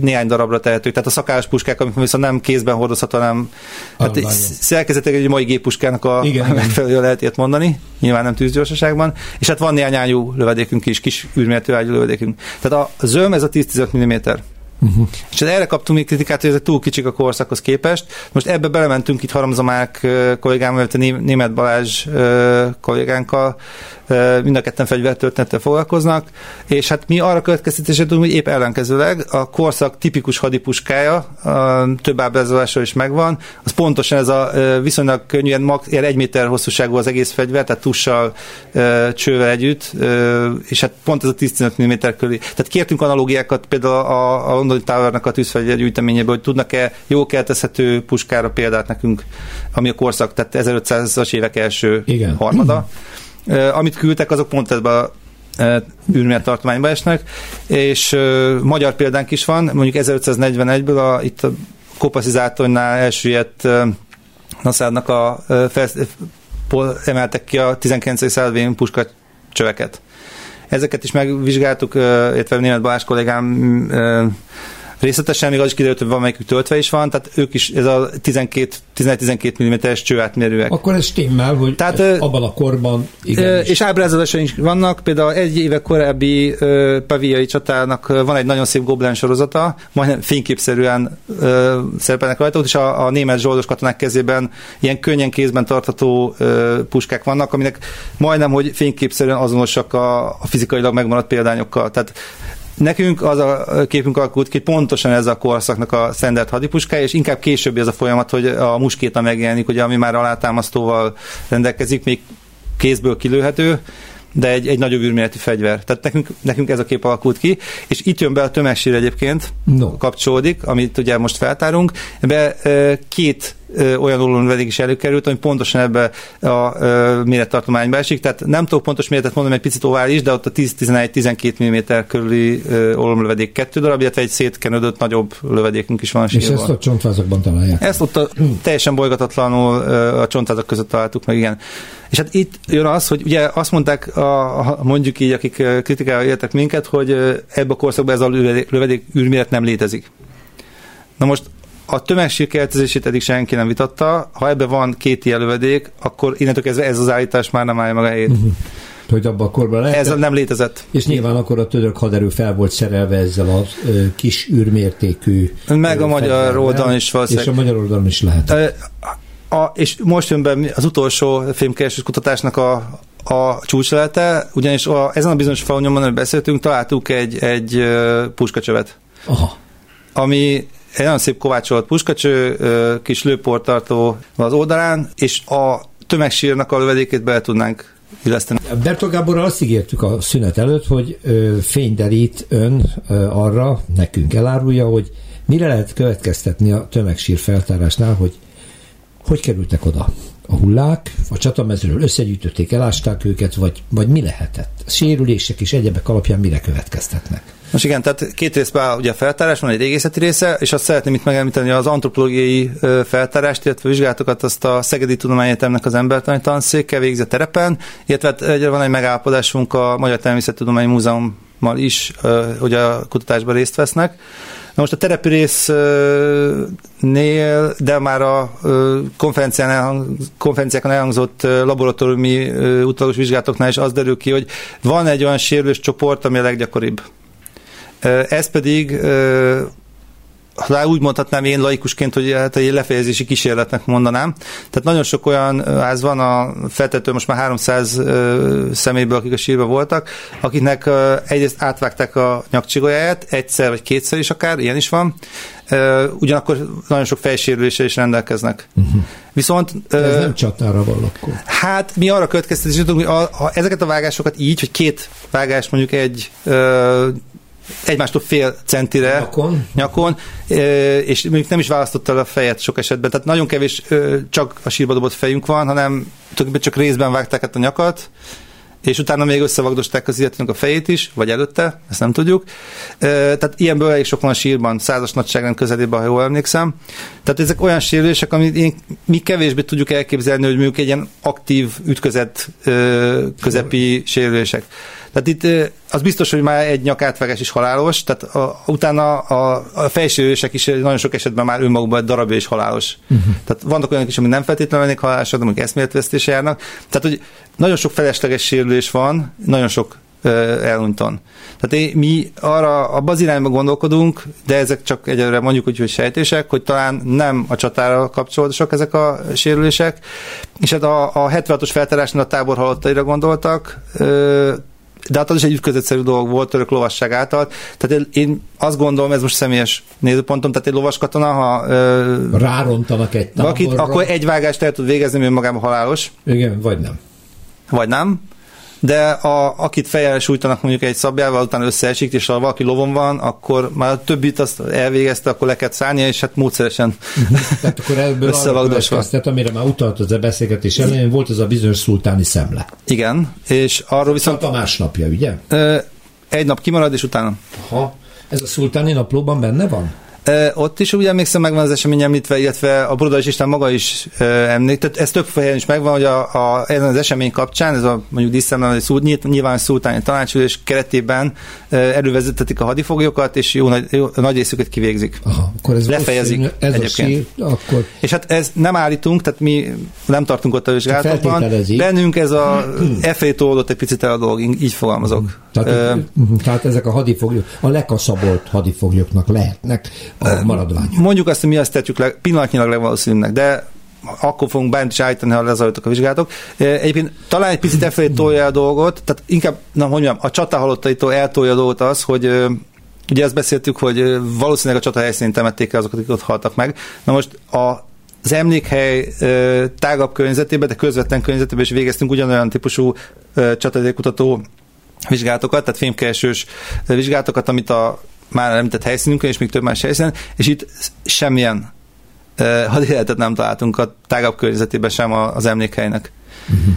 néhány darabra tehetők. Tehát a szakállas puskák, amik viszont nem kézben hordozható, hanem hát szerkezetek egy mai géppuskának a Igen, megfelelő lehet ilyet mondani, nyilván nem tűzgyorsaságban. És hát van néhány ágyú lövedékünk is, kis űrméretű ágyú lövedékünk. Tehát a zöm ez a 10-15 mm. Uh-huh. És hát erre kaptunk még kritikát, hogy ezek túl kicsik a korszakhoz képest. Most ebbe belementünk itt Haramzamák ö, kollégámmal, illetve Né- német Balázs kollégánkkal, mind a ketten fegyvertörténettel foglalkoznak, és hát mi arra következtetésre tudunk, hogy épp ellenkezőleg a korszak tipikus hadipuskája, a több ábrázolása is megvan, az pontosan ez a viszonylag könnyűen, max, ilyen egy méter hosszúságú az egész fegyver, tehát tussal, csővel együtt, és hát pont ez a 10-15 mm körül. Tehát kértünk analógiákat például a, a Londoni Towernak a tűzfegyver gyűjteményéből, hogy tudnak-e jó keltezhető puskára példát nekünk, ami a korszak, tehát 1500-as évek első Igen. harmada. Ö, Amit küldtek, azok pont ebbe a űrméret tartományba esnek, és magyar példánk is van, mondjuk 1541-ből a, itt a kopaszizátornál elsüllyedt ö, Naszárdnak a emeltek ki a 19. századi puska csöveket. Ezeket is megvizsgáltuk, illetve német Balázs kollégám részletesen, még az is kiderült, hogy van melyikük töltve is van, tehát ők is, ez a 12 11-12 mm-es csőátmérőek. Akkor ez stimmel, hogy Tehát, abban a korban igen. és ábrázolásaink is vannak, például egy éve korábbi ö, paviai csatának van egy nagyon szép Goblen sorozata, majdnem fényképszerűen ö, szerepelnek rajta, is a, a német zsoldos katonák kezében ilyen könnyen kézben tartható ö, puskák vannak, aminek majdnem, hogy fényképszerűen azonosak a, a fizikailag megmaradt példányokkal. Tehát Nekünk az a képünk alakult ki, pontosan ez a korszaknak a standard hadipuskája, és inkább későbbi ez a folyamat, hogy a muskéta megjelenik, ugye, ami már alátámasztóval rendelkezik, még kézből kilőhető, de egy, egy nagyobb űrméretű fegyver. Tehát nekünk, nekünk ez a kép alakult ki, és itt jön be a tömegsír egyébként, No. kapcsolódik, amit ugye most feltárunk. Ö, két olyan ólomlövedék is előkerült, ami pontosan ebbe a mérettartományba esik, tehát nem tudok pontos méretet mondani, egy picit ovális, de ott a 10-11-12 mm körüli ólomlövedék kettő darab, illetve egy szétkenődött nagyobb lövedékünk is van és ezt a csontvázakban találják. Ezt ott a, teljesen bolygatatlanul a csontvázak között találtuk meg, igen. És hát itt jön az, hogy ugye azt mondták, a, a, mondjuk így, akik kritikával éltek minket, hogy ebbe a korszakban ez a lövedék, lövedék űrméret nem létezik. Na most a tömegsír keltezését eddig senki nem vitatta, ha ebbe van két ilyen lövedék, akkor innentől kezdve ez az állítás már nem állja meg a helyét. Uh-huh. hogy abban a korban lehet. Ez nem létezett. És nyilván akkor a török haderő fel volt szerelve ezzel a ö, kis űrmértékű. Meg a magyar oldalon is valószínűleg. És a magyar oldalon is lehet. Ö, A, és most jön be az utolsó fémkeresés kutatásnak a, a csúcselete, ugyanis a, ezen a bizonyos falonyomon, amiről beszéltünk, találtuk egy, egy puskacsövet, Aha. ami egy nagyon szép kovácsolt puskacső, kis lőportartó az oldalán, és a tömegsírnak a lövedékét bele tudnánk illeszteni. Bertol Gáborral azt ígértük a szünet előtt, hogy ö, fényderít ön arra, nekünk elárulja, hogy mire lehet következtetni a tömegsír feltárásnál, hogy hogy kerültek oda a hullák, a csatamezőről összegyűjtötték, elásták őket, vagy, vagy mi lehetett? Sérülések és egyebek alapján mire következtetnek? Most igen, tehát két részben áll ugye a feltárás, van egy régészeti része, és azt szeretném itt megemlíteni az antropológiai feltárást, illetve vizsgálatokat azt a Szegedi Tudományegyetemnek az embertani tanszékkel végzett terepen, illetve hát egyre van egy megállapodásunk a Magyar Természettudományi Múzeummal is, hogy a kutatásban részt vesznek. Na most a terepi résznél, de már a konferencián elhang, konferenciákon elhangzott laboratóriumi ö, utolagos vizsgálatoknál is az derül ki, hogy van egy olyan sérülős csoport, ami a leggyakoribb. Ez pedig ha úgy mondhatnám én laikusként, hogy hát egy lefejezési kísérletnek mondanám. Tehát nagyon sok olyan ház van, a feltető most már 300 ö, személyből, akik a sírban voltak, akiknek egyrészt átvágták a nyakcsigolyáját, egyszer vagy kétszer is akár, ilyen is van, ugyanakkor nagyon sok fejsérüléssel is rendelkeznek. Uh-huh. Viszont... De ez ö, nem csatára van akkor. Hát mi arra következtetés jutunk, hogy a, ha ezeket a vágásokat így, hogy két vágás mondjuk egy ö, egymástól fél centire Nyakon. nyakon és mondjuk nem is választotta el a fejet sok esetben, tehát nagyon kevés csak a sírba dobott fejünk van, hanem csak részben vágták át a nyakat, és utána még összevagdosták az illetőnek a fejét is, vagy előtte, ezt nem tudjuk. Tehát ilyenből elég sok van a sírban, százas nagyságrend közelében, ha jól emlékszem. Tehát ezek olyan sérülések, amit én, mi kevésbé tudjuk elképzelni, hogy mondjuk egy ilyen aktív ütközet közepi sérülések. Tehát itt az biztos, hogy már egy nyakátvágás is halálos, tehát a, utána a, a fejsérülések is nagyon sok esetben már önmagukban egy darabja is halálos. Uh-huh. Tehát vannak olyanok is, amik nem feltétlenül lennék halálosak, de mondjuk eszméletvesztése járnak. Tehát, hogy nagyon sok felesleges sérülés van, nagyon sok ö, elunton. Tehát én, mi arra a az irányba gondolkodunk, de ezek csak egyelőre mondjuk úgy, hogy sejtések, hogy talán nem a csatára kapcsolódósak ezek a sérülések, és hát a, a 76-os feltárásnál a tábor halottaira gondoltak, de hát az is egy ütközetszerű dolog volt török lovasság által. Tehát én azt gondolom, ez most személyes nézőpontom, tehát egy lovas katona, ha ö, Rárontanak egy táborra. valakit, akkor egy vágást el tud végezni, mert magában halálos, Igen, vagy nem. vagy nem. De a, akit fejjel sújtanak mondjuk egy szabjával, utána összeesik, és ha valaki lovon van, akkor már a többit azt elvégezte, akkor le kellett szállnia, és hát módszeresen Tehát akkor ebből Összevagdosva. következtet, amire már utalt az a beszélgetés elején, volt az a bizonyos szultáni szemle. Igen, és arról viszont Viszont a másnapja, ugye? egy nap kimarad, és utána Ha ez a szultáni naplóban benne van? Ott is úgy emlékszem, megvan az esemény említve, illetve a Brodalis István maga is említ, tehát ez több helyen is megvan, hogy a, a, ezen az esemény kapcsán, ez a mondjuk szul, nyilv- nyilván szultáni tanácsülés keretében elővezetetik a hadifoglyokat, és jó nagy, jó, nagy részüket kivégzik. Aha, akkor ez Lefejezik Ez egyébként. a sír, akkor És hát ez nem állítunk, tehát mi nem tartunk ott a vizsgálatokban. Bennünk ez a e oldott egy picit el a dolog, így fogalmazok. tehát, Ö, uh, tehát ezek a hadifoglyok, a lekaszabolt hadifoglyoknak lehetnek a maradványok. Mondjuk azt, hogy mi azt tetjük le, pillanatnyilag legvalószínűbbnek, de akkor fogunk bármit is állítani, ha lezajlottak a vizsgálatok. Egyébként talán egy picit efelé tolja a dolgot, tehát inkább, na hogy mondjam, a csata halottaitól eltolja a dolgot az, hogy ugye azt beszéltük, hogy valószínűleg a csata helyszínén temették el azokat, akik ott haltak meg. Na most a az emlékhely ö, tágabb környezetében, de közvetlen környezetében is végeztünk ugyanolyan típusú ö, csatadékutató vizsgálatokat, tehát fémkeresős vizsgálatokat, amit a már említett helyszínünkön, és még több más helyszínen, és itt semmilyen uh, hadéletet nem találtunk a tágabb környezetében sem az emlékhelynek. Uh-huh.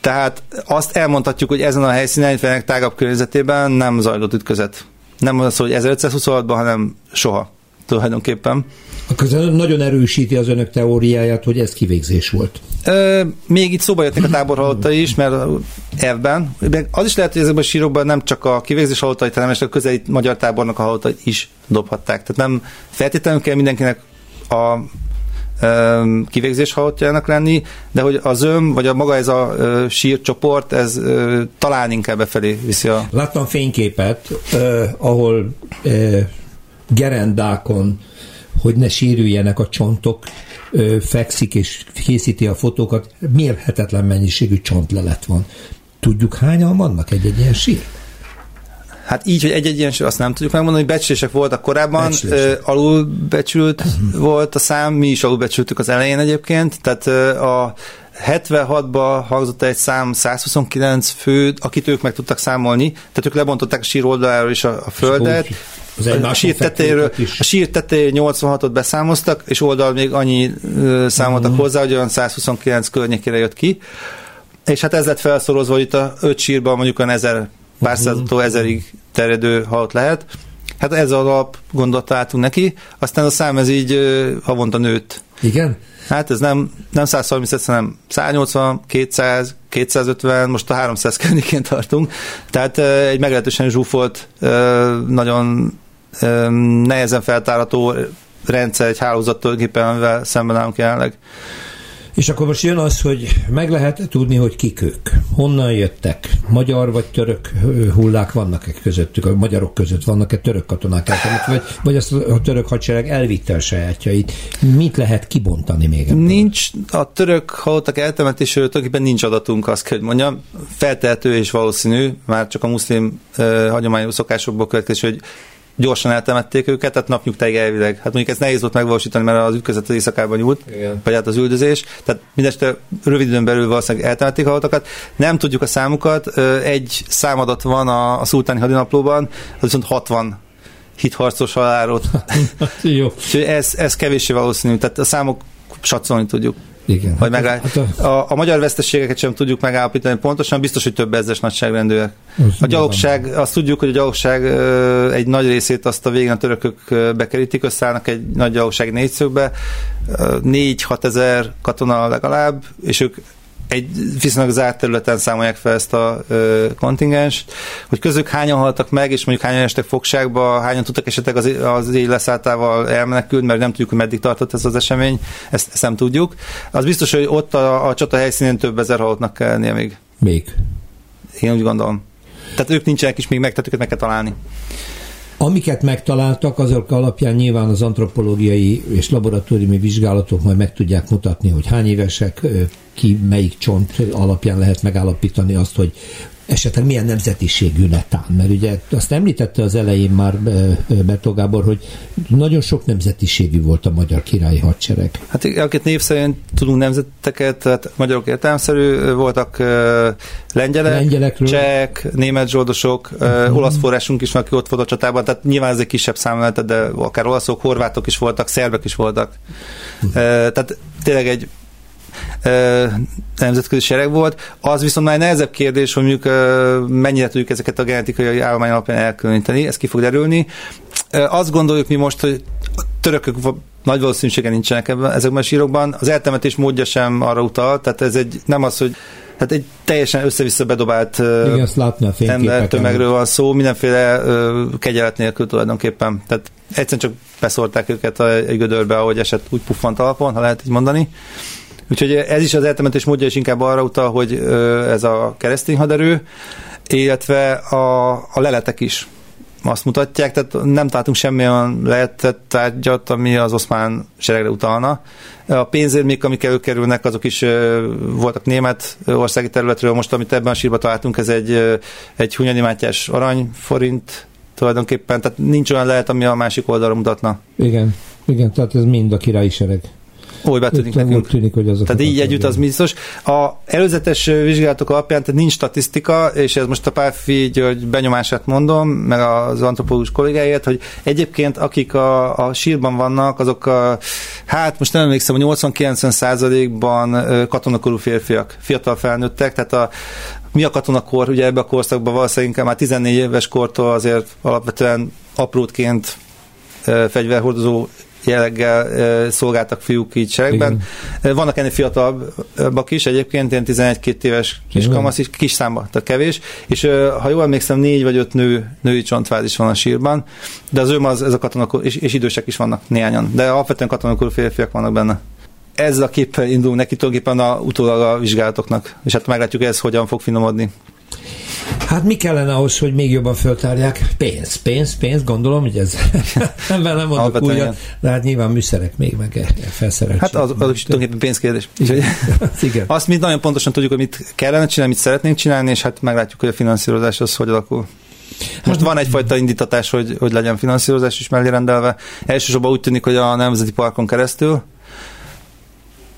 Tehát azt elmondhatjuk, hogy ezen a helyszínen, illetve tágabb környezetében nem zajlott ütközet. Nem az, hogy 1526-ban, hanem soha tulajdonképpen. Ez nagyon erősíti az önök teóriáját, hogy ez kivégzés volt. Ö, még itt szóba jöttek a tábor halottai is, mert elvben. Meg Az is lehet, hogy ezekben a sírokban nem csak a kivégzés halottait, hanem a közeli magyar tábornak a halottait is dobhatták. Tehát nem feltétlenül kell mindenkinek a kivégzés halottjának lenni, de hogy az ön, vagy a maga ez a sírcsoport, ez talán inkább befelé viszi a... Láttam fényképet, uh, ahol uh, gerendákon, hogy ne sérüljenek a csontok, fekszik és készíti a fotókat, mérhetetlen mennyiségű csontlelet van. Tudjuk hányan vannak egy-egy ilyen sír? Hát így, hogy egy-egy ilyen azt nem tudjuk megmondani, becslések voltak korábban, Becslések. alulbecsült volt a szám, mi is alulbecsültük az elején egyébként, tehát a 76-ba hangzott egy szám 129 fő, akit ők meg tudtak számolni, tehát ők lebontották a sír oldaláról is a, a földet, az a sír tetejéről, a sír tetejéről 86-ot beszámoztak, és oldal még annyi számoltak uh-huh. hozzá, hogy olyan 129 környékére jött ki. És hát ez lett felszorozva, hogy itt a öt sírban mondjuk olyan ezer pár uh-huh. százató ezerig terjedő halott lehet. Hát ez alap gondot találtunk neki, aztán a szám ez így havonta nőtt. Igen? Hát ez nem, nem 130, hanem 180, 200, 250, most a 300 környékén tartunk. Tehát egy meglehetősen zsúfolt, nagyon nehezen feltárható rendszer, egy hálózat tulajdonképpen, amivel szemben állunk jelenleg. És akkor most jön az, hogy meg lehet tudni, hogy kik ők, honnan jöttek, magyar vagy török hullák vannak-e közöttük, a magyarok között vannak-e török katonák eltemet, vagy, vagy azt a török hadsereg elvitte a sajátjait. Mit lehet kibontani még ebből? Nincs, a török halottak eltemetésről tulajdonképpen nincs adatunk, azt kell, hogy mondjam. Feltehető és valószínű, már csak a muszlim uh, hagyományos szokásokból következik, hogy gyorsan eltemették őket, tehát napnyugtáig elvileg. Hát mondjuk ez nehéz volt megvalósítani, mert az ütközet az éjszakában nyúlt, Igen. vagy hát az üldözés. Tehát mindeste rövid időn belül valószínűleg eltemették a halottakat. Nem tudjuk a számukat, egy számadat van a, a szultáni hadinaplóban, az viszont 60 hitharcos halálot. Jó. ez, ez kevéssé valószínű, tehát a számok satszolni tudjuk. Igen. Vagy hát, hát a... A, a magyar veszteségeket sem tudjuk megállapítani pontosan, biztos, hogy több ezres nagyságrendűek. A gyalogság, azt tudjuk, hogy a gyalogság egy nagy részét azt a végén a törökök bekerítik, összeállnak egy nagy gyalogság négyszögbe, 4-6 ezer katona legalább, és ők egy viszonylag zárt területen számolják fel ezt a ö, kontingens, hogy közük hányan haltak meg, és mondjuk hányan estek fogságba, hányan tudtak esetleg az, az éj leszálltával elmenekülni, mert nem tudjuk, hogy meddig tartott ez az esemény, ezt, ezt nem tudjuk. Az biztos, hogy ott a, a csata helyszínén több ezer halottnak kell lennie még. Még? Én úgy gondolom. Tehát ők nincsenek is még meg, tehát őket meg kell találni. Amiket megtaláltak, azok alapján nyilván az antropológiai és laboratóriumi vizsgálatok majd meg tudják mutatni, hogy hány évesek, ki melyik csont alapján lehet megállapítani azt, hogy esetleg milyen nemzetiségű netán, mert ugye azt említette az elején már Bertó Gábor, hogy nagyon sok nemzetiségű volt a magyar királyi hadsereg. Hát akit név szerint tudunk nemzeteket, tehát magyarok értelmszerű voltak lengyelek, Lengyelekről. csehek, német zsoldosok, uh-huh. olasz forrásunk is van, aki ott volt a csatában, tehát nyilván ez egy kisebb szám de akár olaszok, horvátok is voltak, szerbek is voltak. Uh-huh. Tehát tényleg egy nemzetközi sereg volt. Az viszont már egy nehezebb kérdés, hogy mondjuk mennyire tudjuk ezeket a genetikai állomány alapján elkülöníteni, ez ki fog derülni. Azt gondoljuk mi most, hogy a törökök nagy valószínűsége nincsenek ebben, ezekben a sírokban. Az eltemetés módja sem arra utal, tehát ez egy, nem az, hogy tehát egy teljesen össze-vissza bedobált Igen, ember tömegről van szó, mindenféle uh, kegyelet nélkül tulajdonképpen. Tehát egyszerűen csak beszólták őket egy gödörbe, ahogy esett úgy puffant alapon, ha lehet így mondani. Úgyhogy ez is az eltemetés módja is inkább arra utal, hogy ez a keresztény haderő, illetve a, a leletek is azt mutatják, tehát nem találtunk semmilyen lehetett tárgyat, ami az oszmán seregre utalna. A pénzérmék, amik előkerülnek, azok is voltak német országi területről. Most, amit ebben a sírban találtunk, ez egy, egy Hunyadi Mátyás aranyforint tulajdonképpen, tehát nincs olyan lehet, ami a másik oldalra mutatna. Igen, igen, tehát ez mind a királyi sereg. Úgy betűnik nekünk. Tűnik, hogy az Tehát így együtt az biztos. A előzetes vizsgálatok alapján tehát nincs statisztika, és ez most a Párfi György benyomását mondom, meg az antropológus kollégáért, hogy egyébként akik a, a sírban vannak, azok a, hát most nem emlékszem, hogy 80-90 százalékban katonakorú férfiak, fiatal felnőttek, tehát a, mi a katonakor, ugye ebbe a korszakban valószínűleg már 14 éves kortól azért alapvetően aprótként fegyverhordozó jelleggel szolgáltak fiúk így seregben. Igen. Vannak ennél fiatalabbak is, egyébként ilyen 11-2 éves kis Igen. kamasz is, kis számba, tehát kevés, és ha jól emlékszem, négy vagy öt nő, női is van a sírban, de az ő az, ez a katonakor, és, és idősek is vannak néhányan, de alapvetően katonakorú férfiak vannak benne. ezzel a képpel indulunk neki tulajdonképpen a, utólag a vizsgálatoknak, és hát meglátjuk ez hogyan fog finomodni. Hát mi kellene ahhoz, hogy még jobban föltárják? Pénz, pénz, pénz, gondolom, hogy ez nem nem mondok újat, de hát nyilván műszerek még, meg felszereltség. Hát az, az is tulajdonképpen pénzkérdés. Igen. Azt mi nagyon pontosan tudjuk, hogy mit kellene csinálni, mit szeretnénk csinálni, és hát meglátjuk, hogy a finanszírozás az hogy alakul. Most hát, van egyfajta indítatás, hogy, hogy legyen finanszírozás is mellé rendelve. Elsősorban úgy tűnik, hogy a Nemzeti Parkon keresztül,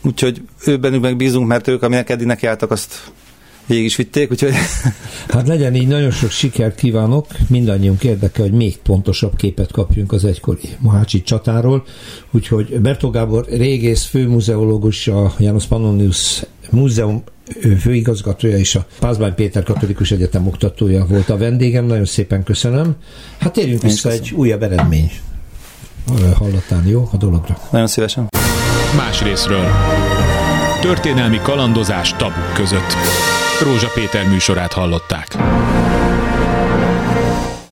úgyhogy ő bennük meg bízunk, mert ők, aminek eddig nekiálltak, azt végig is vitték, úgyhogy... Hát legyen így, nagyon sok sikert kívánok, mindannyiunk érdeke, hogy még pontosabb képet kapjunk az egykori Mohácsi csatáról, úgyhogy Bertó Gábor régész, főmuzeológus, a János Pannonius Múzeum főigazgatója és a Pázmány Péter Katolikus Egyetem oktatója volt a vendégem, nagyon szépen köszönöm. Hát térjünk vissza egy újabb eredmény hallatán, jó, a dologra. Nagyon szívesen. Más részről. Történelmi kalandozás tabuk között. Rózsa Péter műsorát hallották.